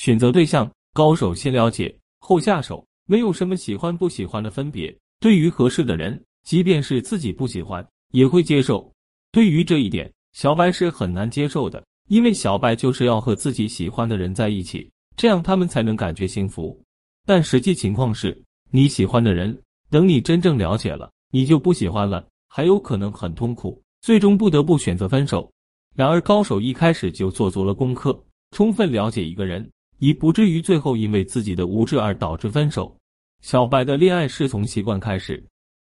选择对象，高手先了解后下手，没有什么喜欢不喜欢的分别。对于合适的人，即便是自己不喜欢，也会接受。对于这一点，小白是很难接受的，因为小白就是要和自己喜欢的人在一起，这样他们才能感觉幸福。但实际情况是，你喜欢的人，等你真正了解了，你就不喜欢了，还有可能很痛苦，最终不得不选择分手。然而，高手一开始就做足了功课，充分了解一个人，以不至于最后因为自己的无知而导致分手。小白的恋爱是从习惯开始，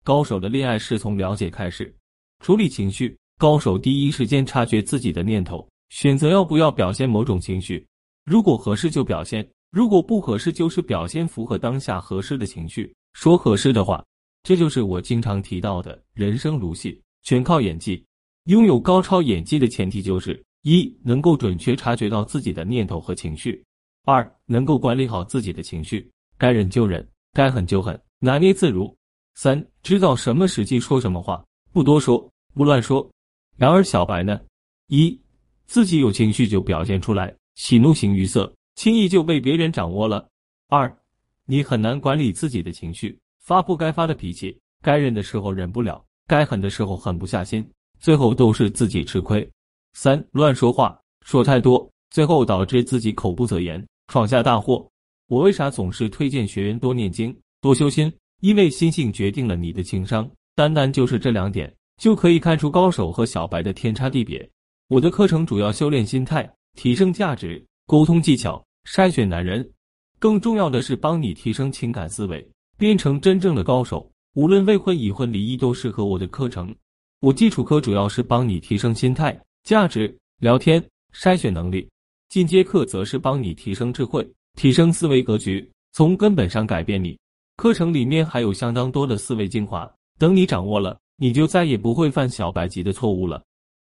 高手的恋爱是从了解开始。处理情绪，高手第一时间察觉自己的念头，选择要不要表现某种情绪。如果合适就表现，如果不合适就是表现符合当下合适的情绪，说合适的话。这就是我经常提到的人生如戏，全靠演技。拥有高超演技的前提就是：一、能够准确察觉到自己的念头和情绪；二、能够管理好自己的情绪，该忍就忍，该狠就狠，拿捏自如；三、知道什么时机说什么话，不多说，不乱说。然而小白呢？一、自己有情绪就表现出来，喜怒形于色，轻易就被别人掌握了；二、你很难管理自己的情绪，发不该发的脾气，该忍的时候忍不了，该狠的时候狠不下心。最后都是自己吃亏。三乱说话，说太多，最后导致自己口不择言，闯下大祸。我为啥总是推荐学员多念经、多修心？因为心性决定了你的情商。单单就是这两点，就可以看出高手和小白的天差地别。我的课程主要修炼心态、提升价值、沟通技巧、筛选男人，更重要的是帮你提升情感思维，变成真正的高手。无论未婚、已婚、离异，都适合我的课程。我基础课主要是帮你提升心态、价值、聊天、筛选能力；进阶课则是帮你提升智慧、提升思维格局，从根本上改变你。课程里面还有相当多的思维精华，等你掌握了，你就再也不会犯小白级的错误了。